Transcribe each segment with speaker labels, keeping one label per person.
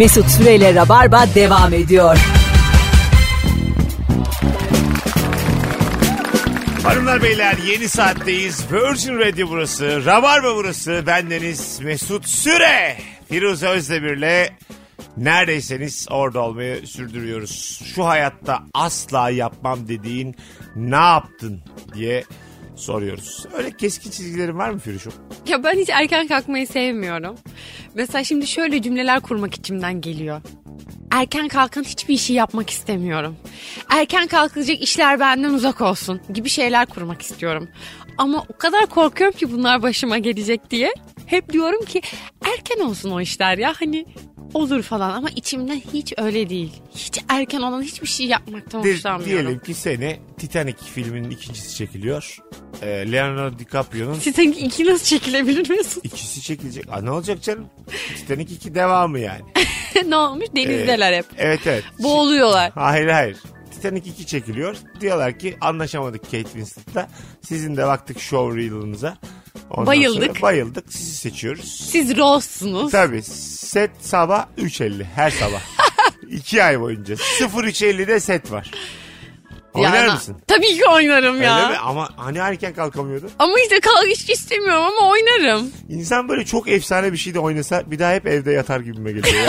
Speaker 1: Mesut Süreyle Rabarba devam ediyor.
Speaker 2: Hanımlar beyler yeni saatteyiz. Virgin Radio burası. Rabarba burası. Bendeniz Mesut Süre. Firuze Özdemir'le neredeyseniz orada olmayı sürdürüyoruz. Şu hayatta asla yapmam dediğin ne yaptın diye soruyoruz. Öyle keskin çizgilerin var mı Firuş'um?
Speaker 3: Ya ben hiç erken kalkmayı sevmiyorum. Mesela şimdi şöyle cümleler kurmak içimden geliyor. Erken kalkan hiçbir işi yapmak istemiyorum. Erken kalkılacak işler benden uzak olsun gibi şeyler kurmak istiyorum. Ama o kadar korkuyorum ki bunlar başıma gelecek diye. Hep diyorum ki erken olsun o işler ya hani olur falan ama içimden hiç öyle değil. Hiç erken olan hiçbir şey yapmaktan
Speaker 2: Di-
Speaker 3: hoşlanmıyorum.
Speaker 2: diyelim ki seni Titanic filminin ikincisi çekiliyor. Ee, Leonardo DiCaprio'nun
Speaker 3: Titanic 2 nasıl çekilebilir Mesut?
Speaker 2: ikisi çekilecek. Aa, ne olacak canım? Titanic 2 devamı yani.
Speaker 3: ne olmuş? Denizdeler hep.
Speaker 2: Evet evet.
Speaker 3: Boğuluyorlar.
Speaker 2: Hayır hayır. Titanic 2 çekiliyor. Diyorlar ki anlaşamadık Kate Winslet'la. Sizin de baktık showreel'ınıza. Ondan
Speaker 3: Bayıldık.
Speaker 2: sonra bayıldık. Sizi seçiyoruz.
Speaker 3: Siz Ross'sunuz.
Speaker 2: Tabii. Set sabah 3.50. Her sabah. 2 ay boyunca. 03.50'de set var. Oynar
Speaker 3: Yani-
Speaker 2: mısın?
Speaker 3: Tabii ki oynarım ya.
Speaker 2: Öyle mi? Ama hani erken kalkamıyordu.
Speaker 3: Ama işte kalk hiç istemiyorum ama oynarım.
Speaker 2: İnsan böyle çok efsane bir şey de oynasa bir daha hep evde yatar gibime geliyor.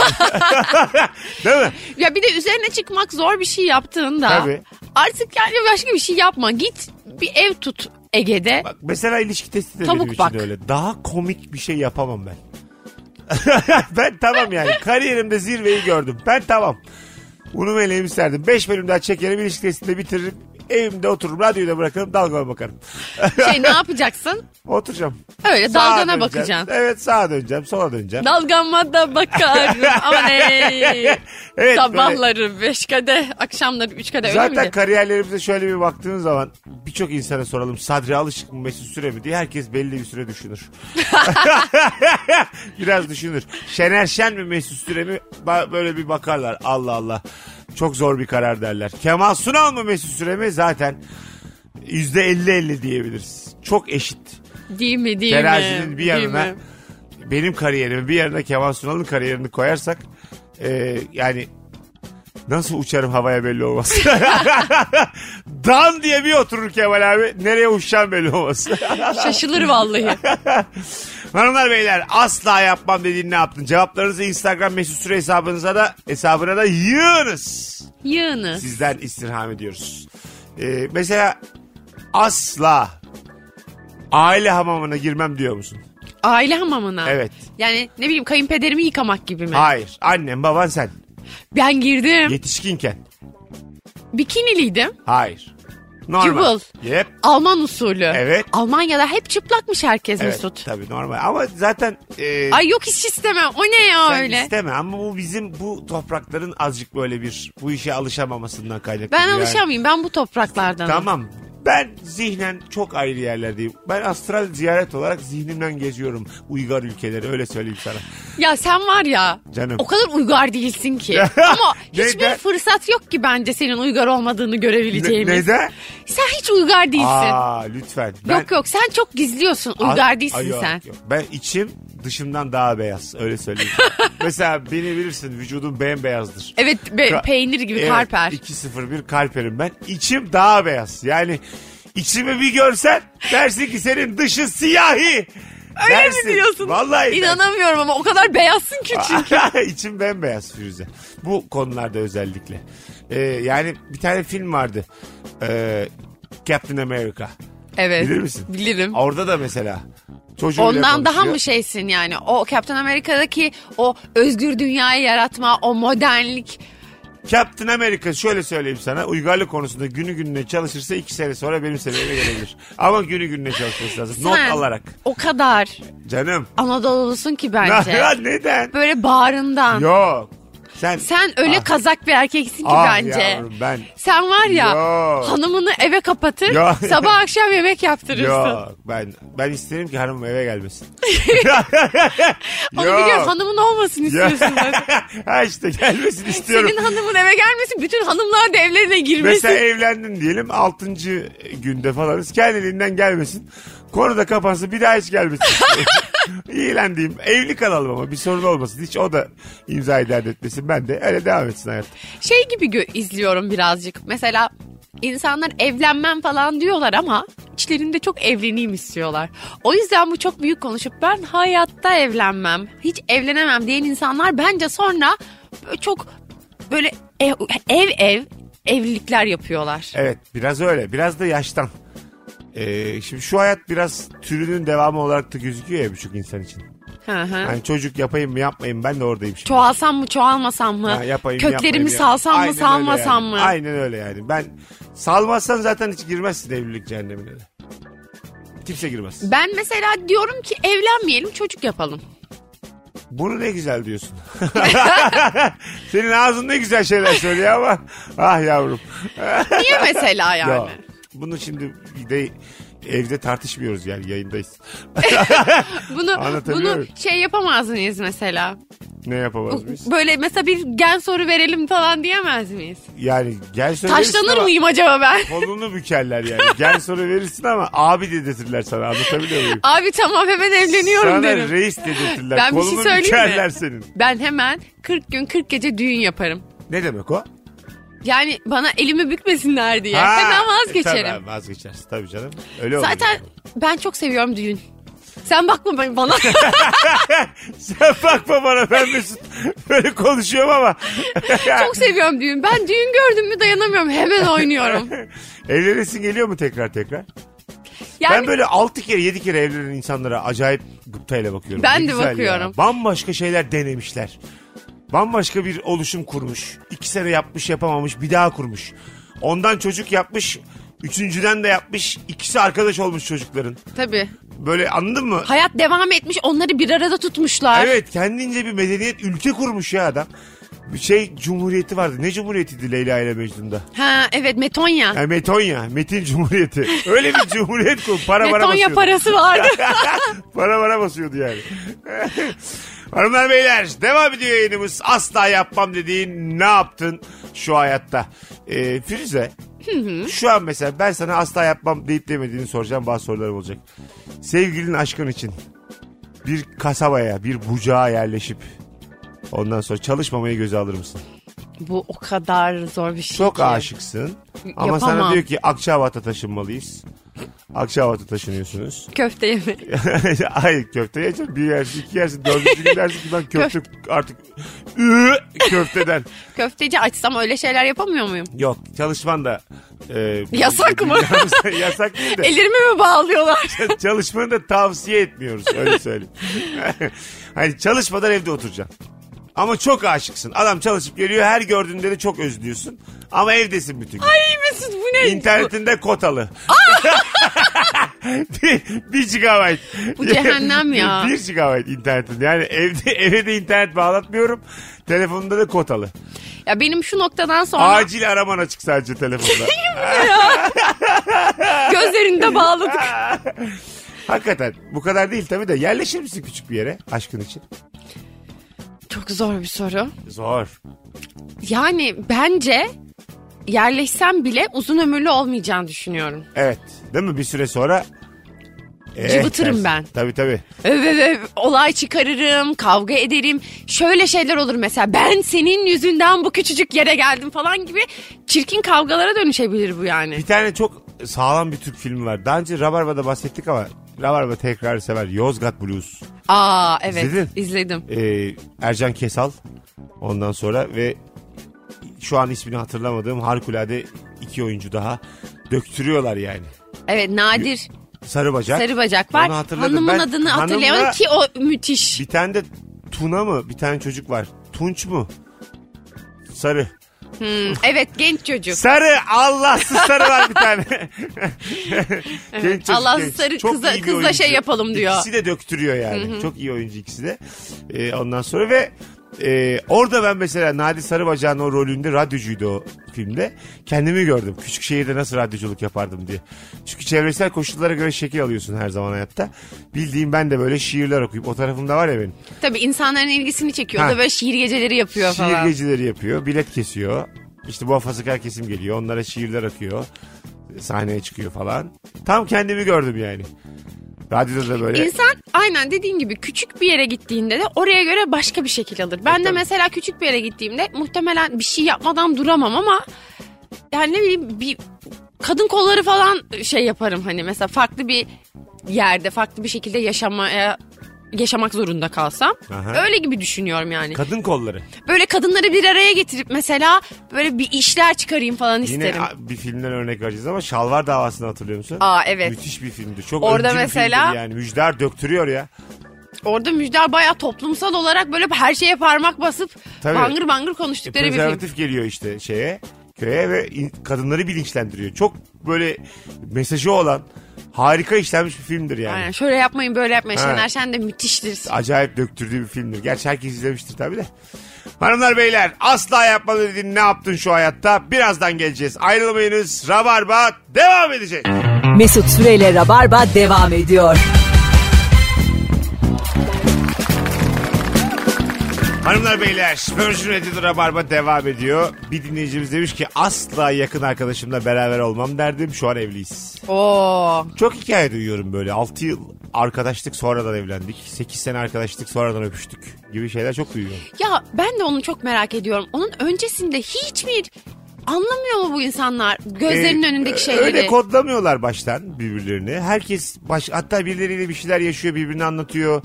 Speaker 2: Değil mi?
Speaker 3: Ya bir de üzerine çıkmak zor bir şey yaptığında
Speaker 2: Tabii.
Speaker 3: artık yani başka bir şey yapma. Git bir ev tut Ege'de.
Speaker 2: Bak mesela ilişki testi de
Speaker 3: Tavuk
Speaker 2: benim için
Speaker 3: bak.
Speaker 2: öyle. Daha komik bir şey yapamam ben. ben tamam yani. Kariyerimde zirveyi gördüm. Ben tamam. Bunu meleğimi isterdim. Beş bölüm daha çekerim. ilişki testinde bitiririm. Evimde otururum. Radyoyu da bırakırım. Dalgama bakarım.
Speaker 3: Şey ne yapacaksın?
Speaker 2: Oturacağım.
Speaker 3: Öyle
Speaker 2: Sağa
Speaker 3: dalgana
Speaker 2: döneceğim.
Speaker 3: bakacaksın.
Speaker 2: Evet sağa döneceğim. Sola döneceğim.
Speaker 3: Dalgama da bakarım. Ama ne?
Speaker 2: Evet,
Speaker 3: Sabahları beş kadeh, akşamları üç kadeh öyle
Speaker 2: Zaten
Speaker 3: miydi?
Speaker 2: kariyerlerimize şöyle bir baktığınız zaman birçok insana soralım Sadri Alışık mı Mesut Süre mi diye herkes belli bir süre düşünür. Biraz düşünür. Şener Şen mi Mesut Süre mi böyle bir bakarlar Allah Allah. Çok zor bir karar derler. Kemal Sunal mı Mesut Süre mi zaten yüzde elli elli diyebiliriz. Çok eşit.
Speaker 3: Değil mi değil
Speaker 2: Terazinin
Speaker 3: mi?
Speaker 2: bir
Speaker 3: Değil
Speaker 2: yanına
Speaker 3: mi?
Speaker 2: benim kariyerimi bir yanına Kemal Sunal'ın kariyerini koyarsak e, yani nasıl uçarım havaya belli olmaz. Dan diye bir oturur Kemal abi. Nereye uçacağım belli olmaz.
Speaker 3: Şaşılır vallahi.
Speaker 2: Hanımlar beyler asla yapmam dediğin ne yaptın? Cevaplarınızı Instagram mesut süre hesabınıza da hesabına da yığınız.
Speaker 3: Yığını.
Speaker 2: Sizden istirham ediyoruz. E, mesela asla aile hamamına girmem diyor musun?
Speaker 3: Aile hamamına.
Speaker 2: Evet.
Speaker 3: Yani ne bileyim kayınpederimi yıkamak gibi mi?
Speaker 2: Hayır. Annem baban sen.
Speaker 3: Ben girdim.
Speaker 2: Yetişkinken.
Speaker 3: Bikiniliydim.
Speaker 2: Hayır. Normal.
Speaker 3: Cıvıl.
Speaker 2: Yep.
Speaker 3: Alman usulü.
Speaker 2: Evet.
Speaker 3: Almanya'da hep çıplakmış herkes
Speaker 2: Evet,
Speaker 3: Mesut.
Speaker 2: tabii normal. Ama zaten e,
Speaker 3: Ay yok hiç istemem. O ne ya
Speaker 2: sen
Speaker 3: öyle?
Speaker 2: isteme ama bu bizim bu toprakların azıcık böyle bir bu işe alışamamasından kaynaklı.
Speaker 3: Ben
Speaker 2: yani.
Speaker 3: alışamayayım. Ben bu topraklardanım.
Speaker 2: Tamam. Ben zihnen çok ayrı yerlerdeyim. Ben astral ziyaret olarak zihnimden geziyorum uygar ülkeleri öyle söyleyeyim sana.
Speaker 3: Ya sen var ya.
Speaker 2: Canım.
Speaker 3: O kadar uygar değilsin ki. Ama hiçbir
Speaker 2: Neden?
Speaker 3: fırsat yok ki bence senin uygar olmadığını
Speaker 2: Ne-
Speaker 3: görebileceğimiz.
Speaker 2: neden?
Speaker 3: Sen hiç uygar değilsin.
Speaker 2: Aa lütfen. Ben-
Speaker 3: Yok yok sen çok gizliyorsun. Uygar değilsin
Speaker 2: ay yok,
Speaker 3: sen.
Speaker 2: yok. Ben içim dışımdan daha beyaz öyle söyleyeyim. Mesela beni bilirsin vücudum bembeyazdır.
Speaker 3: Evet be-
Speaker 2: Ka-
Speaker 3: peynir gibi
Speaker 2: Evet,
Speaker 3: karper.
Speaker 2: 2-0-1 kalperim ben. İçim daha beyaz. Yani içimi bir görsen dersin ki senin dışı siyahi.
Speaker 3: Öyle
Speaker 2: Dersin.
Speaker 3: mi diyorsun?
Speaker 2: Vallahi dersin.
Speaker 3: İnanamıyorum ama o kadar beyazsın ki çünkü.
Speaker 2: İçim bembeyaz Firuze. Bu konularda özellikle. Ee, yani bir tane film vardı. Ee, Captain America.
Speaker 3: Evet.
Speaker 2: Bilir misin?
Speaker 3: Bilirim.
Speaker 2: Orada da mesela çocuğuyla
Speaker 3: Ondan daha mı şeysin yani? O Captain Amerika'daki o özgür dünyayı yaratma, o modernlik.
Speaker 2: Captain America şöyle söyleyeyim sana uygarlık konusunda günü gününe çalışırsa iki sene sonra benim seviyeme gelebilir. Ama günü gününe çalışması lazım. Not
Speaker 3: Sen
Speaker 2: alarak.
Speaker 3: O kadar
Speaker 2: Canım.
Speaker 3: Anadolu'lusun ki bence.
Speaker 2: neden?
Speaker 3: Böyle bağrından.
Speaker 2: Yok. Sen,
Speaker 3: Sen öyle
Speaker 2: Ah.
Speaker 3: kazak bir erkeksin ki
Speaker 2: ah
Speaker 3: bence.
Speaker 2: yavrum ben.
Speaker 3: Sen var ya
Speaker 2: Yok.
Speaker 3: hanımını eve kapatır
Speaker 2: Yok.
Speaker 3: sabah akşam yemek yaptırırsın.
Speaker 2: Yok ben ben isterim ki hanımım eve gelmesin.
Speaker 3: Onu
Speaker 2: Yok.
Speaker 3: biliyorum hanımın olmasın istiyorsun.
Speaker 2: ha işte gelmesin istiyorum.
Speaker 3: Senin hanımın eve gelmesin bütün hanımlar da evlerine girmesin.
Speaker 2: Mesela evlendin diyelim 6. günde falanız kendiliğinden gelmesin. Konu da kapansın bir daha hiç gelmesin. İyi lan diyeyim. Evli kalalım ama bir sorun olmasın. Hiç o da imzayı dert etmesin. Ben de öyle devam etsin hayat.
Speaker 3: Şey gibi gö- izliyorum birazcık. Mesela insanlar evlenmem falan diyorlar ama içlerinde çok evleneyim istiyorlar. O yüzden bu çok büyük konuşup ben hayatta evlenmem, hiç evlenemem diyen insanlar bence sonra çok böyle ev ev, ev evlilikler yapıyorlar.
Speaker 2: Evet biraz öyle. Biraz da yaştan. Ee, şimdi şu hayat biraz türünün devamı olarak da gözüküyor ya birçok insan için.
Speaker 3: Hı hı.
Speaker 2: Yani çocuk yapayım mı yapmayayım ben de oradayım şimdi.
Speaker 3: Çoğalsam mı çoğalmasam mı?
Speaker 2: Ha, yapayım,
Speaker 3: Köklerimi salsam
Speaker 2: Aynen
Speaker 3: mı salmasam
Speaker 2: yani.
Speaker 3: mı?
Speaker 2: Aynen öyle yani. Ben salmazsan zaten hiç girmezsin evlilik cehennemine. Kimse girmez.
Speaker 3: Ben mesela diyorum ki evlenmeyelim çocuk yapalım.
Speaker 2: Bunu ne güzel diyorsun. Senin ağzın ne güzel şeyler söylüyor ama ah yavrum.
Speaker 3: Niye mesela yani?
Speaker 2: Ya, bunu şimdi de evde tartışmıyoruz yani yayındayız.
Speaker 3: Bunu bunu şey yapamaz mıyız mesela?
Speaker 2: Ne yapamaz mıyız?
Speaker 3: Böyle mesela bir gen soru verelim falan diyemez miyiz?
Speaker 2: Yani gel söylersin
Speaker 3: Taşlanır
Speaker 2: ama
Speaker 3: mıyım acaba ben?
Speaker 2: Kolunu bükerler yani. Gel soru verirsin ama abi dedirtirler sana anlatabiliyor muyum?
Speaker 3: Abi tamam hemen evleniyorum
Speaker 2: Sana
Speaker 3: derim.
Speaker 2: reis dedirtirler.
Speaker 3: Ben bir şey
Speaker 2: Kolunu
Speaker 3: söyleyeyim
Speaker 2: bükerler
Speaker 3: mi?
Speaker 2: senin.
Speaker 3: Ben hemen 40 gün 40 gece düğün yaparım.
Speaker 2: Ne demek o?
Speaker 3: Yani bana elimi bükmesinler diye.
Speaker 2: Ha,
Speaker 3: Hemen vazgeçerim.
Speaker 2: Tabii vazgeçersin tabii canım. Öyle olur.
Speaker 3: Zaten ben çok seviyorum düğün. Sen bakma ben- bana.
Speaker 2: Sen bakma bana ben Mesut böyle konuşuyorum ama.
Speaker 3: çok seviyorum düğün. Ben düğün gördüm mü dayanamıyorum. Hemen oynuyorum.
Speaker 2: Evlenesin geliyor mu tekrar tekrar?
Speaker 3: Yani
Speaker 2: Ben böyle 6 kere 7 kere evlenen insanlara acayip gıptayla bakıyorum.
Speaker 3: Ben
Speaker 2: Ne
Speaker 3: de
Speaker 2: güzel ya.
Speaker 3: bakıyorum.
Speaker 2: Bambaşka şeyler denemişler. Bambaşka bir oluşum kurmuş. 2 sene yapmış yapamamış bir daha kurmuş. Ondan çocuk yapmış. Üçüncüden de yapmış. İkisi arkadaş olmuş çocukların.
Speaker 3: tabii.
Speaker 2: Böyle anladın mı?
Speaker 3: Hayat devam etmiş. Onları bir arada tutmuşlar.
Speaker 2: Evet kendince bir medeniyet ülke kurmuş ya adam. Şey cumhuriyeti vardı. Ne cumhuriyetiydi Leyla ile Mecnun'da?
Speaker 3: Ha evet Metonya.
Speaker 2: Yani Metonya, Metin Cumhuriyeti. Öyle bir cumhuriyet kur. Para para
Speaker 3: Metonya
Speaker 2: basıyordu.
Speaker 3: parası vardı.
Speaker 2: para para basıyordu yani. Hanımlar beyler devam ediyor yayınımız. Asla yapmam dediğin ne yaptın şu hayatta? Ee, Firuze şu an mesela ben sana asla yapmam deyip demediğini soracağım bazı sorularım olacak. Sevgilinin aşkın için bir kasabaya bir bucağa yerleşip ondan sonra çalışmamayı göze alır mısın?
Speaker 3: Bu o kadar zor bir şey
Speaker 2: Çok
Speaker 3: ki.
Speaker 2: aşıksın ama sana
Speaker 3: Yapamam.
Speaker 2: diyor ki Akçabat'a taşınmalıyız. Akçabat'a taşınıyorsunuz.
Speaker 3: Köfte yeme.
Speaker 2: Hayır köfte yiyeceksin. Bir yersin, iki yersin, dördüncü gün dersin ki ben köfte artık köfteden.
Speaker 3: Köfteci açsam öyle şeyler yapamıyor muyum?
Speaker 2: Yok çalışman da e,
Speaker 3: Yasak mı?
Speaker 2: yasak değil de
Speaker 3: Ellerimi mi bağlıyorlar?
Speaker 2: çalışmanı da tavsiye etmiyoruz öyle söyleyeyim. hani çalışmadan evde oturacaksın. Ama çok aşıksın. Adam çalışıp geliyor her gördüğünde de çok özlüyorsun. Ama evdesin bütün gün.
Speaker 3: Ay Mesut bu ne?
Speaker 2: İnternetinde kotalı. bir, bir gigabyte.
Speaker 3: Bu cehennem ya.
Speaker 2: Bir gigabyte internetin. Yani evde eve de internet bağlatmıyorum. Telefonunda da kotalı.
Speaker 3: Ya benim şu noktadan sonra
Speaker 2: Acil araman açık sadece telefonda.
Speaker 3: gözlerinde bağladık.
Speaker 2: Hakikaten bu kadar değil tabii de yerleşir misin küçük bir yere aşkın için?
Speaker 3: Çok zor bir soru.
Speaker 2: Zor.
Speaker 3: Yani bence yerleşsem bile uzun ömürlü olmayacağını düşünüyorum.
Speaker 2: Evet. Değil mi bir süre sonra? Eh,
Speaker 3: Cıvıtırım
Speaker 2: dersin.
Speaker 3: ben.
Speaker 2: Tabii tabii.
Speaker 3: Öv, öv, öv, olay çıkarırım, kavga ederim. Şöyle şeyler olur mesela ben senin yüzünden bu küçücük yere geldim falan gibi çirkin kavgalara dönüşebilir bu yani.
Speaker 2: Bir tane çok sağlam bir Türk filmi var. Daha önce Rabarba'da bahsettik ama Rabarba tekrar sever. Yozgat Blues.
Speaker 3: Aa evet
Speaker 2: İzledin?
Speaker 3: izledim.
Speaker 2: Ee, Ercan Kesal ondan sonra ve şu an ismini hatırlamadığım harikulade iki oyuncu daha döktürüyorlar yani.
Speaker 3: Evet Nadir
Speaker 2: Sarı bacak.
Speaker 3: sarı bacak var.
Speaker 2: Onu hatırladım.
Speaker 3: Hanımın
Speaker 2: Ben
Speaker 3: adını hatırlayamadım ki o müthiş.
Speaker 2: Bir tane de Tuna mı? Bir tane çocuk var. Tunç mu? Sarı.
Speaker 3: Hmm, evet genç çocuk.
Speaker 2: Sarı Allahsız sarı var bir tane. genç çocuk,
Speaker 3: Allahsız
Speaker 2: genç.
Speaker 3: sarı
Speaker 2: Çok
Speaker 3: kıza- kızla
Speaker 2: oyuncu.
Speaker 3: şey yapalım diyor.
Speaker 2: İkisi de döktürüyor yani. Çok iyi oyuncu ikisi de. Ee, ondan sonra ve e, orada ben mesela Nadi Sarıbacak'ın o rolünde radyocuydu o filmde. Kendimi gördüm. Küçük şehirde nasıl radyoculuk yapardım diye. Çünkü çevresel koşullara göre şekil alıyorsun her zaman hayatta. Bildiğim ben de böyle şiirler okuyup o tarafımda var ya benim.
Speaker 3: Tabii insanların ilgisini çekiyor. O da böyle şiir geceleri yapıyor
Speaker 2: Şiir
Speaker 3: falan.
Speaker 2: geceleri yapıyor. Bilet kesiyor. İşte muhafazakar kesim geliyor. Onlara şiirler akıyor. Sahneye çıkıyor falan. Tam kendimi gördüm yani. Radyoda da böyle.
Speaker 3: İnsan aynen dediğin gibi küçük bir yere gittiğinde de oraya göre başka bir şekil alır. Ben de
Speaker 2: tabii.
Speaker 3: mesela küçük bir yere gittiğimde muhtemelen bir şey yapmadan duramam ama yani ne bileyim bir kadın kolları falan şey yaparım hani mesela farklı bir yerde farklı bir şekilde yaşamaya yaşamak zorunda kalsam
Speaker 2: Aha.
Speaker 3: öyle gibi düşünüyorum yani.
Speaker 2: Kadın kolları.
Speaker 3: Böyle kadınları bir araya getirip mesela böyle bir işler çıkarayım falan
Speaker 2: Yine
Speaker 3: isterim.
Speaker 2: a- bir filmden örnek vereceğiz ama Şalvar davasını hatırlıyor musun?
Speaker 3: Aa evet.
Speaker 2: Müthiş bir filmdi. Çok
Speaker 3: Orada mesela-
Speaker 2: filmdir yani. Müjder döktürüyor ya.
Speaker 3: Orada Müjder bayağı toplumsal olarak böyle her şeye parmak basıp
Speaker 2: Tabii.
Speaker 3: bangır bangır konuştukları bir film.
Speaker 2: Prezervatif geliyor işte şeye köye ve in- kadınları bilinçlendiriyor. Çok böyle mesajı olan harika işlenmiş bir filmdir yani.
Speaker 3: Aynen şöyle yapmayın böyle yapmayın.
Speaker 2: Ha.
Speaker 3: Şener Şen de müthiştir.
Speaker 2: Acayip döktürdüğü bir filmdir. Gerçi herkes izlemiştir tabii de. Hanımlar beyler asla yapma dediğin ne yaptın şu hayatta? Birazdan geleceğiz. Ayrılmayınız. Rabarba devam edecek.
Speaker 1: Mesut Süreyle Rabarba devam ediyor.
Speaker 2: Hanımlar beyler Virgin Radio'da Rabarba devam ediyor. Bir dinleyicimiz demiş ki asla yakın arkadaşımla beraber olmam derdim. Şu an evliyiz.
Speaker 3: Oo.
Speaker 2: Çok hikaye duyuyorum böyle. 6 yıl arkadaşlık sonradan evlendik. 8 sene arkadaşlık sonradan öpüştük gibi şeyler çok duyuyorum.
Speaker 3: Ya ben de onu çok merak ediyorum. Onun öncesinde hiç mi anlamıyor mu bu insanlar gözlerinin
Speaker 2: Ee,
Speaker 3: önündeki şeyleri?
Speaker 2: Öyle kodlamıyorlar baştan birbirlerini. Herkes baş, hatta birileriyle bir şeyler yaşıyor birbirini anlatıyor.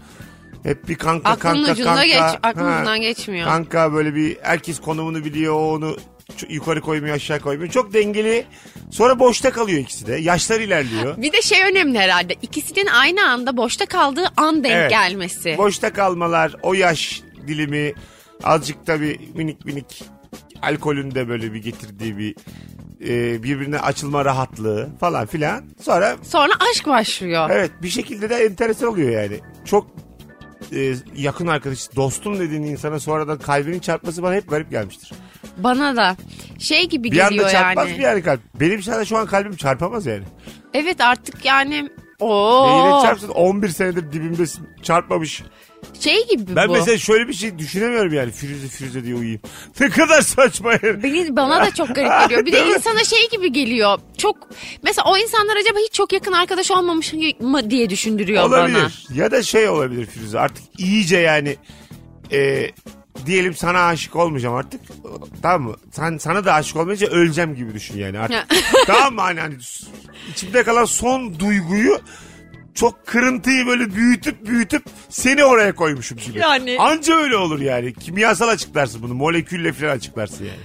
Speaker 2: Hep bir kanka
Speaker 3: Aklının
Speaker 2: kanka
Speaker 3: ucunda
Speaker 2: kanka.
Speaker 3: geç, aklın
Speaker 2: Ha.
Speaker 3: geçmiyor.
Speaker 2: Kanka böyle bir herkes konumunu biliyor o onu yukarı koymuyor aşağı koymuyor. Çok dengeli. Sonra boşta kalıyor ikisi de. Yaşlar ilerliyor.
Speaker 3: Bir de şey önemli herhalde. İkisinin aynı anda boşta kaldığı an denk
Speaker 2: Evet.
Speaker 3: gelmesi.
Speaker 2: Boşta kalmalar, o yaş dilimi azıcık tabii minik minik alkolün de böyle bir getirdiği bir e, birbirine açılma rahatlığı falan filan. Sonra
Speaker 3: Sonra aşk başlıyor.
Speaker 2: evet bir şekilde de enteresan oluyor yani. Çok e, yakın arkadaş, dostum dediğin insana sonradan kalbinin çarpması bana hep garip gelmiştir.
Speaker 3: Bana da şey gibi
Speaker 2: Bir
Speaker 3: geliyor
Speaker 2: anda çarpmaz
Speaker 3: yani.
Speaker 2: mı yani kalp? Benim sana şu an kalbim çarpamaz yani.
Speaker 3: Evet artık yani
Speaker 2: Neyine
Speaker 3: o
Speaker 2: çarpsın 11 senedir dibimdesin çarpmamış.
Speaker 3: şey gibi
Speaker 2: Ben
Speaker 3: bu.
Speaker 2: mesela şöyle bir şey düşünemiyorum yani Firuze Firuze diye uyuyayım. Ne kadar saçma yani.
Speaker 3: Beni, bana da çok garip geliyor. Bir de insana şey gibi geliyor. Çok mesela o insanlar acaba hiç çok yakın arkadaş olmamış mı diye düşündürüyor
Speaker 2: olabilir.
Speaker 3: bana.
Speaker 2: Ya da şey olabilir Firuze artık iyice yani e, diyelim sana aşık olmayacağım artık. Tamam mı? Sen, sana da aşık olmayınca öleceğim gibi düşün yani artık. tamam mı? Hani, hani içimde kalan son duyguyu çok kırıntıyı böyle büyütüp büyütüp seni oraya koymuşum gibi.
Speaker 3: Yani.
Speaker 2: Anca öyle olur yani. Kimyasal açıklarsın bunu. Molekülle falan açıklarsın yani.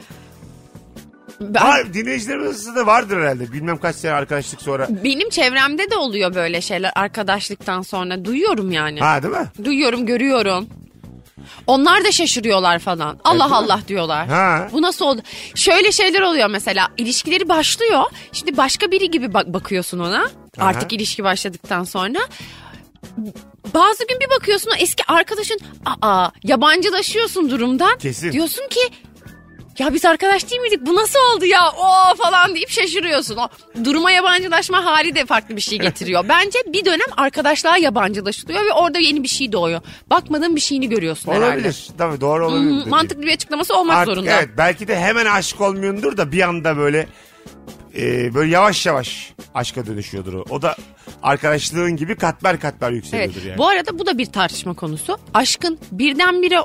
Speaker 3: Ben-
Speaker 2: Var, dinleyicilerimiz arasında da vardır herhalde. Bilmem kaç sene arkadaşlık sonra.
Speaker 3: benim çevremde de oluyor böyle şeyler arkadaşlıktan sonra. Duyuyorum yani.
Speaker 2: Ha değil mi?
Speaker 3: Duyuyorum, görüyorum. Onlar da şaşırıyorlar falan. Allah
Speaker 2: Evet,
Speaker 3: Allah diyorlar.
Speaker 2: Ha.
Speaker 3: Bu nasıl oldu? Şöyle şeyler oluyor mesela. İlişkileri başlıyor. Şimdi başka biri gibi bak bakıyorsun ona. Artık ilişki başladıktan sonra. Bazı gün bir bakıyorsun o eski arkadaşın aa yabancılaşıyorsun durumdan.
Speaker 2: Kesin.
Speaker 3: Diyorsun ki ya biz arkadaş değil miydik? Bu nasıl oldu ya? O falan deyip şaşırıyorsun. O duruma yabancılaşma hali de farklı bir şey getiriyor. Bence bir dönem arkadaşlığa yabancılaşılıyor ve orada yeni bir şey doğuyor. Bakmadığın bir şeyini görüyorsun herhalde.
Speaker 2: Olabilir. Tabii doğru olabilir. Dediğin.
Speaker 3: mantıklı bir açıklaması olmak
Speaker 2: Artık
Speaker 3: zorunda.
Speaker 2: Evet belki de hemen aşık olmuyordur da bir anda böyle e, böyle yavaş yavaş aşka dönüşüyordur o. O da arkadaşlığın gibi katmer katmer
Speaker 3: Evet.
Speaker 2: yükseliyordur yani.
Speaker 3: Bu arada bu da bir tartışma konusu. Aşkın birdenbire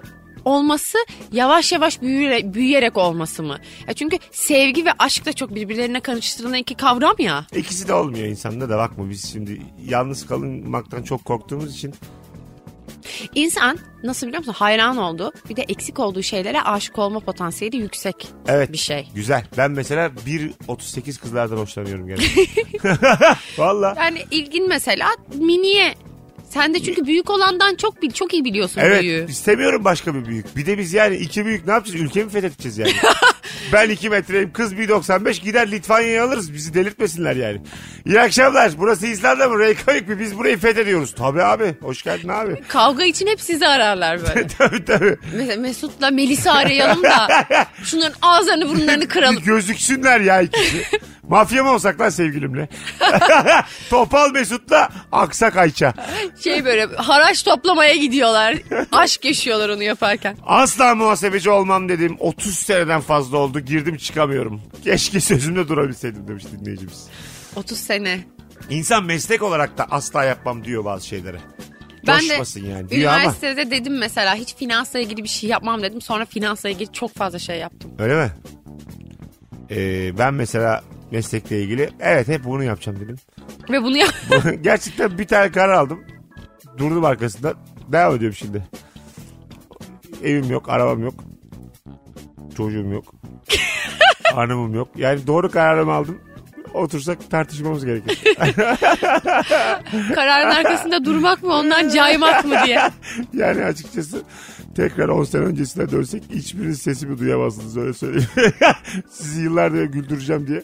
Speaker 3: olması yavaş yavaş büyüyerek, büyüyerek olması mı? Ya çünkü sevgi ve aşk da çok birbirlerine karıştırılan iki kavram ya.
Speaker 2: İkisi de olmuyor insanda da bakma biz şimdi yalnız kalınmaktan çok korktuğumuz için
Speaker 3: İnsan nasıl biliyor musun hayran oldu bir de eksik olduğu şeylere aşık olma potansiyeli yüksek
Speaker 2: evet
Speaker 3: bir şey.
Speaker 2: güzel. Ben mesela 1.38 kızlardan hoşlanıyorum genelde. Valla.
Speaker 3: Yani ilgin mesela miniye sen de çünkü büyük olandan çok bil, çok iyi biliyorsun
Speaker 2: Evet
Speaker 3: büyüğü.
Speaker 2: istemiyorum başka bir büyük. Bir de biz yani iki büyük ne yapacağız? Ülkemi fethedeceğiz yani. ben 2 metreyim kız 1.95 gider Litvanya'yı alırız. Bizi delirtmesinler yani. İyi akşamlar. Burası İzlanda mı? Reykjavik mi? Biz burayı fethediyoruz. Tabii abi. Hoş geldin abi.
Speaker 3: Kavga için hep sizi ararlar böyle.
Speaker 2: tabii tabii.
Speaker 3: Mesela Mesut'la Melis'i arayalım da şunların ağızlarını burunlarını kıralım.
Speaker 2: Gözüksünler ya ikisi. Mafya mı olsak lan sevgilimle? Topal Mesut'la Aksak Ayça.
Speaker 3: Şey böyle haraç toplamaya gidiyorlar. Aşk yaşıyorlar onu yaparken.
Speaker 2: Asla muhasebeci olmam dedim. 30 seneden fazla oldu. Girdim çıkamıyorum. Keşke sözümde durabilseydim demiş dinleyicimiz.
Speaker 3: 30 sene.
Speaker 2: İnsan meslek olarak da asla yapmam diyor bazı şeyleri.
Speaker 3: Ben de
Speaker 2: Coşmasın yani diyor ama.
Speaker 3: üniversitede dedim mesela hiç finansla ilgili bir şey yapmam dedim. Sonra finansla ilgili çok fazla şey yaptım.
Speaker 2: Öyle mi? Ee, ben mesela meslekle ilgili evet hep bunu yapacağım dedim.
Speaker 3: Ve bunu yap
Speaker 2: Gerçekten bir tane karar aldım. Durdum arkasında. Devam ediyorum şimdi. Evim yok, arabam yok. Çocuğum yok. Hanımım yok. Yani doğru kararımı aldım. Otursak tartışmamız gerekir.
Speaker 3: kararın arkasında durmak mı ondan caymak mı diye.
Speaker 2: Yani açıkçası tekrar 10 sene öncesine dönsek hiçbiriniz sesimi duyamazsınız öyle söyleyeyim. Sizi yıllardır güldüreceğim diye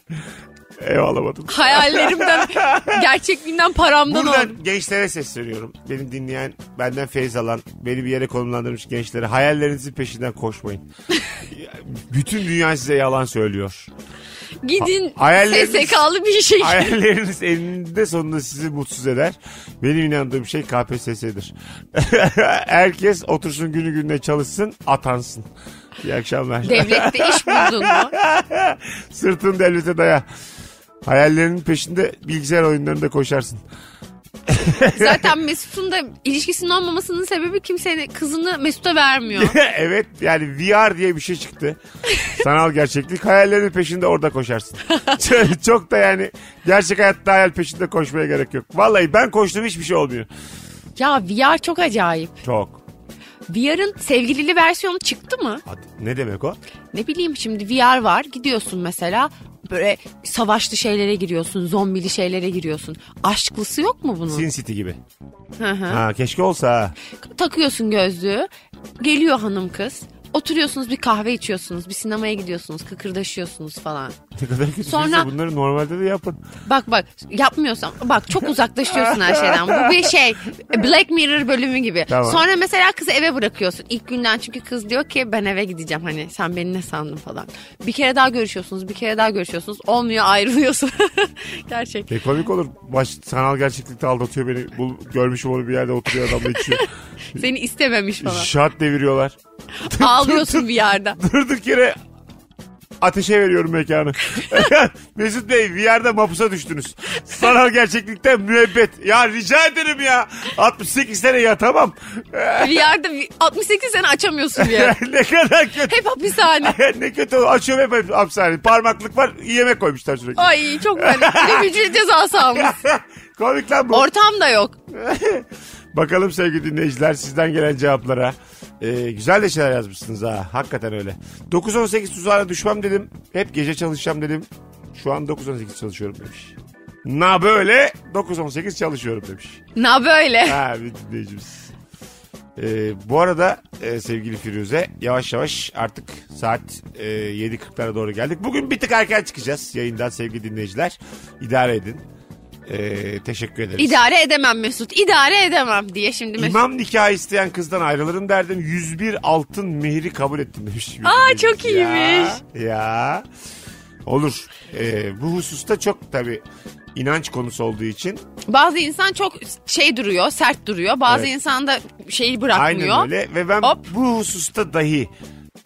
Speaker 2: ev alamadım.
Speaker 3: Hayallerimden, gerçekliğinden paramdan
Speaker 2: Buradan
Speaker 3: oldu.
Speaker 2: gençlere sesleniyorum. Beni dinleyen, benden feyiz alan, beni bir yere konumlandırmış gençlere hayallerinizin peşinden koşmayın. Bütün dünya size yalan söylüyor.
Speaker 3: Gidin
Speaker 2: Hayalleriniz-
Speaker 3: SSK'lı bir şey.
Speaker 2: Hayalleriniz eninde sonunda sizi mutsuz eder. Benim inandığım şey KPSS'dir. Herkes otursun günü gününe çalışsın, atansın. İyi akşamlar.
Speaker 3: Devlette iş buldun mu?
Speaker 2: Sırtını devlete daya. Hayallerinin peşinde bilgisayar oyunlarında koşarsın.
Speaker 3: Zaten Mesut'un da ilişkisinin olmamasının sebebi kimsenin kızını Mesut'a vermiyor.
Speaker 2: evet yani VR diye bir şey çıktı. Sanal gerçeklik. Hayallerinin peşinde orada koşarsın. çok, da yani gerçek hayatta hayal peşinde koşmaya gerek yok. Vallahi ben koştum hiçbir şey olmuyor.
Speaker 3: ya VR çok acayip.
Speaker 2: Çok.
Speaker 3: VR'ın sevgilili versiyonu çıktı mı?
Speaker 2: Ne demek o?
Speaker 3: Ne bileyim şimdi VR var gidiyorsun mesela böyle savaşlı şeylere giriyorsun zombili şeylere giriyorsun. Aşklısı yok mu bunun?
Speaker 2: Sin City gibi.
Speaker 3: Hı hı.
Speaker 2: Ha keşke olsa ha.
Speaker 3: Takıyorsun gözlüğü geliyor hanım kız. Oturuyorsunuz bir kahve içiyorsunuz bir sinemaya gidiyorsunuz kıkırdaşıyorsunuz falan.
Speaker 2: Ne kadar kötü
Speaker 3: Sonra-
Speaker 2: Sonra... bunları normalde de yapın.
Speaker 3: Bak bak yapmıyorsan bak çok uzaklaşıyorsun her şeyden. Bu bir şey Black Mirror bölümü gibi.
Speaker 2: Tamam.
Speaker 3: Sonra mesela kızı eve bırakıyorsun. İlk günden çünkü kız diyor ki ben eve gideceğim hani sen beni ne sandın falan. Bir kere daha görüşüyorsunuz bir kere daha görüşüyorsunuz. Olmuyor ayrılıyorsun. Gerçek.
Speaker 2: Ne komik olur. Baş, sanal gerçeklikte aldatıyor beni. Bul, görmüşüm onu bir yerde oturuyor adamla içiyor.
Speaker 3: Seni istememiş falan.
Speaker 2: Şat deviriyorlar.
Speaker 3: Ağlıyorsun bir yerde.
Speaker 2: Durduk yere ateşe veriyorum mekanı. Mesut Bey VR'da mapusa düştünüz. Sanal gerçeklikten müebbet. Ya rica ederim ya. 68 sene yatamam.
Speaker 3: Bir yerde 68 sene açamıyorsun bir yer.
Speaker 2: ne kadar kötü.
Speaker 3: Hep hapishane.
Speaker 2: ne kötü. Açıyorum hep hapishane. Parmaklık var. Yemek koymuşlar sürekli.
Speaker 3: Ay çok fena. Bir de ücret cezası almış.
Speaker 2: Komik lan bu.
Speaker 3: Ortam da yok.
Speaker 2: Bakalım sevgili dinleyiciler sizden gelen cevaplara. Ee, güzel de şeyler yazmışsınız ha. Hakikaten öyle. 9-18 tuzağına düşmem dedim. Hep gece çalışacağım dedim. Şu an 9-18 çalışıyorum demiş. Na böyle 9-18 çalışıyorum demiş.
Speaker 3: Na böyle.
Speaker 2: Ha bir dinleyicimiz. Ee, bu arada e, sevgili Firuze yavaş yavaş artık saat e, 7.40'lara doğru geldik. Bugün bir tık erken çıkacağız yayından sevgili dinleyiciler. İdare edin. Ee, teşekkür ederiz.
Speaker 3: İdare edemem Mesut. İdare edemem diye şimdi Mesut.
Speaker 2: İmam nikahı isteyen kızdan ayrılırım derdim. 101 altın mehri kabul ettim demiş.
Speaker 3: Aa, çok iyiymiş.
Speaker 2: Ya, ya. Olur. Ee, bu hususta çok tabii inanç konusu olduğu için
Speaker 3: Bazı insan çok şey duruyor, sert duruyor. Bazı
Speaker 2: Evet.
Speaker 3: insan da şeyi bırakmıyor.
Speaker 2: aynen öyle ve ben
Speaker 3: Hop.
Speaker 2: bu hususta dahi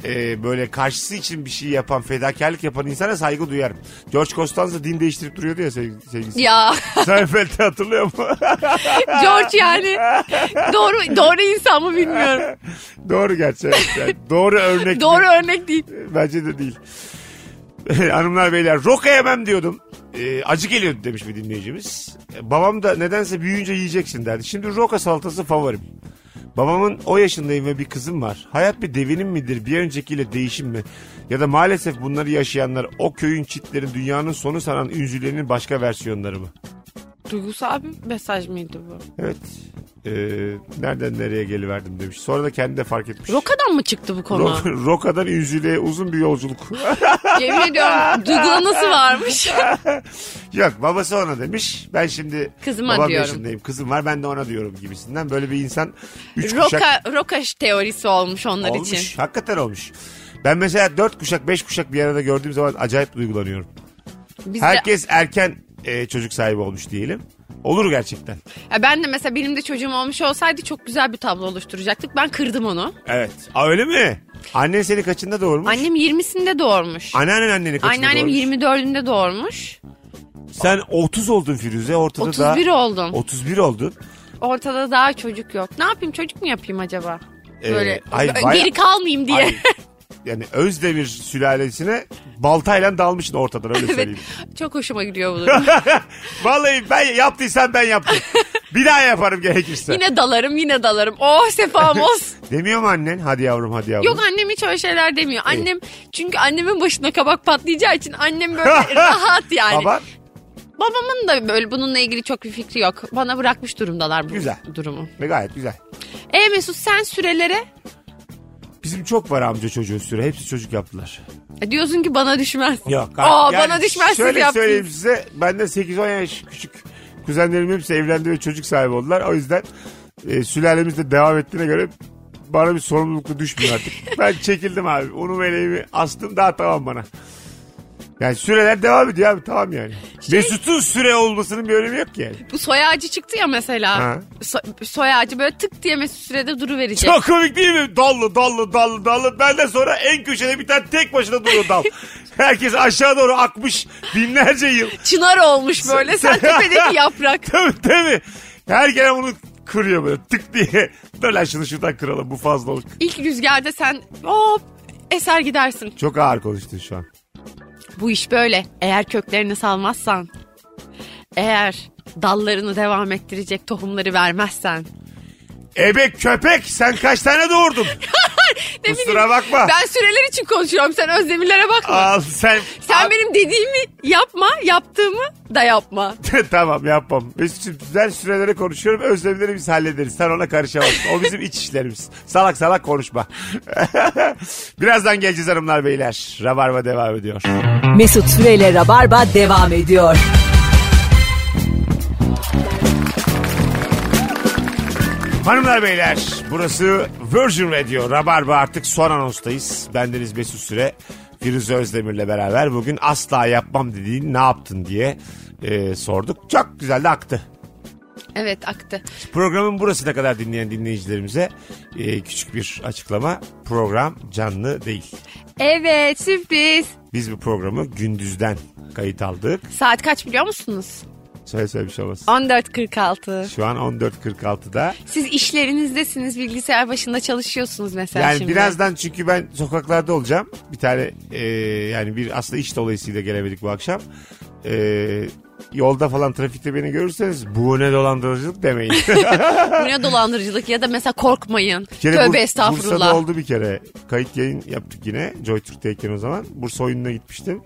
Speaker 2: e, böyle karşısı için bir şey yapan, fedakarlık yapan insana saygı duyarım. George Costanza din değiştirip duruyordu ya sevg- sevgilisi.
Speaker 3: Ya
Speaker 2: Seinfeld'i hatırlıyor mu?
Speaker 3: George yani doğru doğru insan mı bilmiyorum.
Speaker 2: Doğru gerçi. evet. Yani doğru örnek.
Speaker 3: Doğru örnek değil.
Speaker 2: Bence de değil. Hanımlar beyler roka yemem diyordum. Ee, acı geliyordu demiş bir dinleyicimiz. Ee, babam da nedense büyüyünce yiyeceksin derdi. Şimdi roka salatası favorim. Babamın o yaşındayım ve bir kızım var. Hayat bir devinim midir? Bir öncekiyle değişim mi? Ya da maalesef bunları yaşayanlar o köyün çitlerin dünyanın sonu sanan ünzülerinin başka versiyonları mı?
Speaker 3: Duygusal bir mesaj mıydı bu?
Speaker 2: Evet. Ee, nereden nereye geliverdim demiş. Sonra da kendi de fark etmiş.
Speaker 3: Roka'dan mı çıktı bu konu?
Speaker 2: Ro- Roka'dan ünzülüğe uzun bir yolculuk.
Speaker 3: Yemin ediyorum duygulanası varmış.
Speaker 2: Yok babası ona demiş. Ben şimdi
Speaker 3: Kızıma
Speaker 2: babam
Speaker 3: diyorum.
Speaker 2: yaşındayım. Kızım var ben de ona diyorum gibisinden. Böyle bir insan üç kuşak
Speaker 3: Roka, roka teorisi olmuş onlar
Speaker 2: olmuş.
Speaker 3: için.
Speaker 2: Hakikaten olmuş. Ben mesela dört kuşak beş kuşak bir arada gördüğüm zaman acayip duygulanıyorum.
Speaker 3: Biz de-
Speaker 2: Herkes erken e, çocuk sahibi olmuş diyelim. Olur gerçekten.
Speaker 3: Ya ben de mesela benim de çocuğum olmuş olsaydı çok güzel bir tablo oluşturacaktık. Ben kırdım onu.
Speaker 2: Evet. Aa, öyle mi? Annen seni kaçında doğurmuş?
Speaker 3: Annem 20'sinde doğurmuş.
Speaker 2: Anneannen anneni kaçında
Speaker 3: Anneannem
Speaker 2: doğurmuş?
Speaker 3: 24'ünde doğurmuş.
Speaker 2: Sen 30 oldun Firuze ortada
Speaker 3: 31
Speaker 2: daha...
Speaker 3: oldum.
Speaker 2: 31 oldun.
Speaker 3: Ortada daha çocuk yok. Ne yapayım çocuk mu yapayım acaba?
Speaker 2: Ee,
Speaker 3: Böyle
Speaker 2: baya-
Speaker 3: geri kalmayayım diye.
Speaker 2: Ay, yani Özdemir sülalesine baltayla dalmışsın ortadan öyle
Speaker 3: evet.
Speaker 2: söyleyeyim.
Speaker 3: Çok hoşuma gidiyor bu durum.
Speaker 2: Vallahi ben yaptıysam ben yaptım. Bir daha yaparım gerekirse.
Speaker 3: yine dalarım yine dalarım. Oh sefam olsun.
Speaker 2: Demiyor mu annen? Hadi yavrum hadi yavrum.
Speaker 3: Yok annem hiç öyle şeyler demiyor. Annem çünkü annemin başına kabak patlayacağı için annem böyle rahat yani.
Speaker 2: Baba
Speaker 3: Babamın da böyle bununla ilgili çok bir fikri yok. Bana bırakmış durumdalar bu
Speaker 2: Güzel.
Speaker 3: durumu.
Speaker 2: ne gayet güzel.
Speaker 3: E Mesut sen sürelere
Speaker 2: Bizim çok var amca çocuğu süre. Hepsi çocuk yaptılar.
Speaker 3: e, diyorsun ki bana düşmez.
Speaker 2: Yok.
Speaker 3: Aa,
Speaker 2: yani
Speaker 3: bana düşmez
Speaker 2: Şöyle
Speaker 3: yaptınız.
Speaker 2: söyleyeyim size. Benden 8-10 yaş küçük kuzenlerim hepsi evlendi ve çocuk sahibi oldular. O yüzden e, sülalemiz de devam ettiğine göre bana bir sorumluluk da düşmüyor artık. ben çekildim abi. Unu meleğimi astım daha tamam bana. Yani süreler devam ediyor abi tamam yani.
Speaker 3: Şey-
Speaker 2: Mesut'un süre olmasının bir önemi yok ki yani.
Speaker 3: Bu soy ağacı çıktı ya mesela.
Speaker 2: Ha.
Speaker 3: So- soy ağacı böyle tık diye Mesut sürede duru verecek.
Speaker 2: Çok komik değil mi? Dallı dallı dallı dallı. Benden sonra en köşede bir tane tek başına duruyor dal. Herkes aşağı doğru akmış binlerce yıl.
Speaker 3: Çınar olmuş böyle sen tepedeki yaprak.
Speaker 2: Tabii tabii. Her gelen onu kırıyor böyle tık diye. Dur lan şunu şuradan kıralım bu fazlalık.
Speaker 3: İlk rüzgarda sen hop eser gidersin.
Speaker 2: Çok ağır konuştun şu an.
Speaker 3: Bu iş böyle. Eğer köklerini salmazsan, eğer dallarını devam ettirecek tohumları vermezsen.
Speaker 2: Ebe köpek sen kaç tane doğurdun?
Speaker 3: Ne
Speaker 2: Kusura
Speaker 3: bileyim,
Speaker 2: bakma.
Speaker 3: Ben süreler için konuşuyorum. Sen Özdemirlere bakma.
Speaker 2: Al sen.
Speaker 3: Sen
Speaker 2: Al-
Speaker 3: benim dediğimi yapma, yaptığımı da yapma.
Speaker 2: tamam yapmam. Güzel sürelere konuşuyorum. Özlemleri biz hallederiz. Sen ona karışamazsın. O bizim iç işlerimiz. Salak salak konuşma. Birazdan geleceğiz hanımlar beyler. Rabarba devam ediyor.
Speaker 1: Mesut Süreyle Rabarba devam ediyor.
Speaker 2: Hanımlar beyler burası Virgin Radio. Rabarba artık son anonstayız. Bendeniz Mesut Süre. Firuze Özdemir'le beraber bugün asla yapmam dediğin ne yaptın diye e, sorduk. Çok güzel de aktı.
Speaker 3: Evet aktı.
Speaker 2: Programın burasına kadar dinleyen dinleyicilerimize e, küçük bir açıklama. Program canlı değil.
Speaker 3: Evet sürpriz.
Speaker 2: Biz bu programı gündüzden kayıt aldık.
Speaker 3: Saat kaç biliyor musunuz?
Speaker 2: Söyle söyle bir şey olmaz.
Speaker 3: 14.46.
Speaker 2: Şu an 14.46'da.
Speaker 3: Siz işlerinizdesiniz bilgisayar başında çalışıyorsunuz mesela
Speaker 2: Yani
Speaker 3: şimdi.
Speaker 2: birazdan çünkü ben sokaklarda olacağım. Bir tane e, yani bir aslında iş dolayısıyla gelemedik bu akşam. E, yolda falan trafikte beni görürseniz bu ne dolandırıcılık demeyin.
Speaker 3: Bu ne dolandırıcılık ya da mesela korkmayın.
Speaker 2: Bir kere
Speaker 3: Tövbe
Speaker 2: Bur-
Speaker 3: estağfurullah.
Speaker 2: Bursa'da oldu bir kere. Kayıt yayın yaptık yine. Joy Türk'teyken o zaman. Bursa oyununa gitmiştim.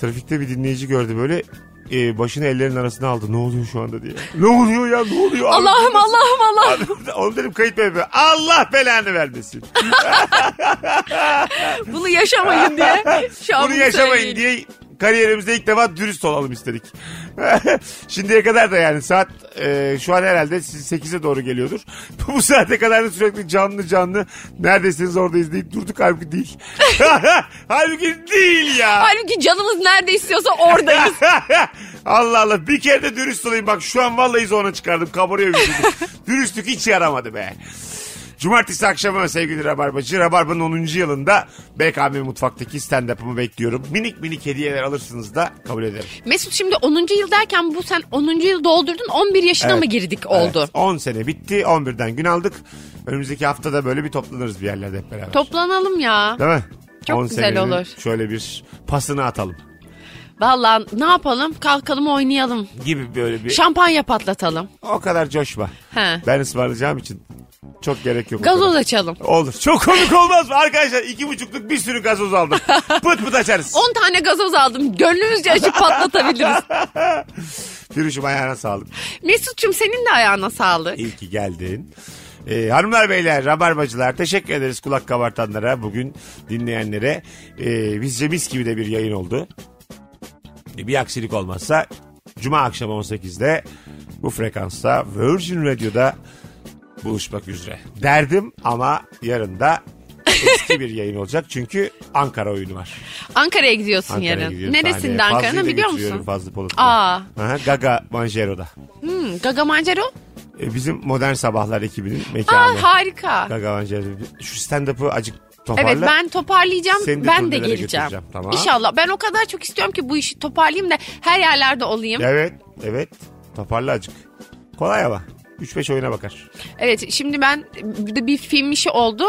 Speaker 2: Trafikte bir dinleyici gördü böyle. E, başını ellerin arasına aldı. Ne oluyor şu anda diye. Ne oluyor ya ne oluyor?
Speaker 3: Allah'ım Allah'ım Allah'ım.
Speaker 2: Oğlum dedim kayıt bebe. Allah belanı vermesin.
Speaker 3: Bunu yaşamayın diye. Şu an
Speaker 2: Bunu yaşamayın
Speaker 3: söyleyin.
Speaker 2: diye kariyerimizde ilk defa dürüst olalım istedik. Şimdiye kadar da yani saat e, şu an herhalde siz 8'e doğru geliyordur. Bu saate kadar da sürekli canlı canlı neredesiniz oradayız deyip durduk halbuki değil. halbuki değil ya.
Speaker 3: Halbuki canımız nerede istiyorsa oradayız.
Speaker 2: Allah Allah bir kere de dürüst olayım bak şu an vallahi zona çıkardım kabarıyor vücudum. Dürüstlük hiç yaramadı be. Cumartesi akşamı sevgili Rabarbacı. Rabarba'nın 10. yılında BKM Mutfak'taki stand-up'ımı bekliyorum. Minik minik hediyeler alırsınız da kabul ederim.
Speaker 3: Mesut şimdi 10. yıl derken bu sen 10. yıl doldurdun 11 yaşına
Speaker 2: Evet.
Speaker 3: mı girdik oldu?
Speaker 2: Evet, 10 sene bitti 11'den gün aldık. Önümüzdeki haftada böyle bir toplanırız bir yerlerde hep beraber.
Speaker 3: Toplanalım ya.
Speaker 2: Değil mi?
Speaker 3: Çok
Speaker 2: 10
Speaker 3: güzel
Speaker 2: senenin
Speaker 3: olur.
Speaker 2: Şöyle bir pasını atalım
Speaker 3: Vallahi ne yapalım? Kalkalım oynayalım.
Speaker 2: gibi böyle bir
Speaker 3: Şampanya patlatalım.
Speaker 2: o kadar coşma.
Speaker 3: He.
Speaker 2: Ben ısmarlayacağım için çok gerek yok.
Speaker 3: Gazoz açalım.
Speaker 2: Olur. Çok komik olmaz mı? Arkadaşlar iki buçukluk bir sürü gazoz aldım. pıt pıt açarız.
Speaker 3: 10 tane gazoz aldım. Gönlümüzce açıp patlatabiliriz.
Speaker 2: Firuşum ayağına sağlık.
Speaker 3: Mesut'cum senin de ayağına sağlık.
Speaker 2: İyi ki geldin. Ee, hanımlar beyler rabarbacılar teşekkür ederiz kulak kabartanlara bugün dinleyenlere ee, bizce mis gibi de bir yayın oldu bir aksilik olmazsa Cuma akşamı 18'de bu frekansta Virgin Radio'da buluşmak üzere derdim ama yarın da eski bir yayın olacak çünkü Ankara oyunu var.
Speaker 3: Ankara'ya gidiyorsun
Speaker 2: Ankara'ya
Speaker 3: yarın.
Speaker 2: gidiyorum
Speaker 3: Neresinde. Ankara'nın biliyor musun?
Speaker 2: Fazlı Polat'la.
Speaker 3: Aa.
Speaker 2: Aha, Gaga Manjero'da.
Speaker 3: Hmm, Gaga Mancero?
Speaker 2: Ee, bizim Modern Sabahlar ekibinin
Speaker 3: Aa
Speaker 2: mekanı.
Speaker 3: harika.
Speaker 2: Gaga Manjero. Şu stand-up'ı acık Toparla.
Speaker 3: Evet ben toparlayacağım.
Speaker 2: Seni de
Speaker 3: ben de geleceğim.
Speaker 2: götüreceğim, tamam.
Speaker 3: İnşallah. Ben o kadar çok istiyorum ki bu işi toparlayayım da her yerlerde olayım.
Speaker 2: Evet evet toparla acık. Kolay ama. 3-5 oyuna bakar.
Speaker 3: Evet şimdi ben bir film işi oldu.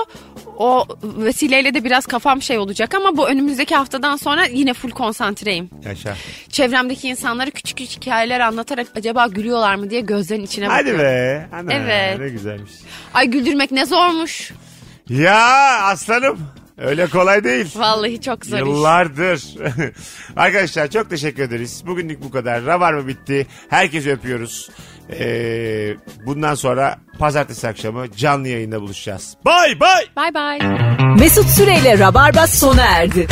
Speaker 3: O vesileyle de biraz kafam şey olacak ama bu önümüzdeki haftadan sonra yine full konsantreyim.
Speaker 2: Yaşa.
Speaker 3: Çevremdeki insanlara küçük küçük hikayeler anlatarak acaba gülüyorlar mı diye gözlerin içine
Speaker 2: Hadi
Speaker 3: bakıyorum.
Speaker 2: be. Ana,
Speaker 3: Evet.
Speaker 2: Ne güzelmiş.
Speaker 3: Ay güldürmek ne zormuş.
Speaker 2: Ya aslanım. Öyle kolay değil.
Speaker 3: Vallahi çok zor iş.
Speaker 2: Yıllardır. Arkadaşlar çok teşekkür ederiz. Bugünlük bu kadar. Ravar mı bitti? Herkesi öpüyoruz. Ee, bundan sonra pazartesi akşamı canlı yayında buluşacağız. Bay bay.
Speaker 3: Bay bay.
Speaker 1: Mesut Süreyle Rabarba sona erdi.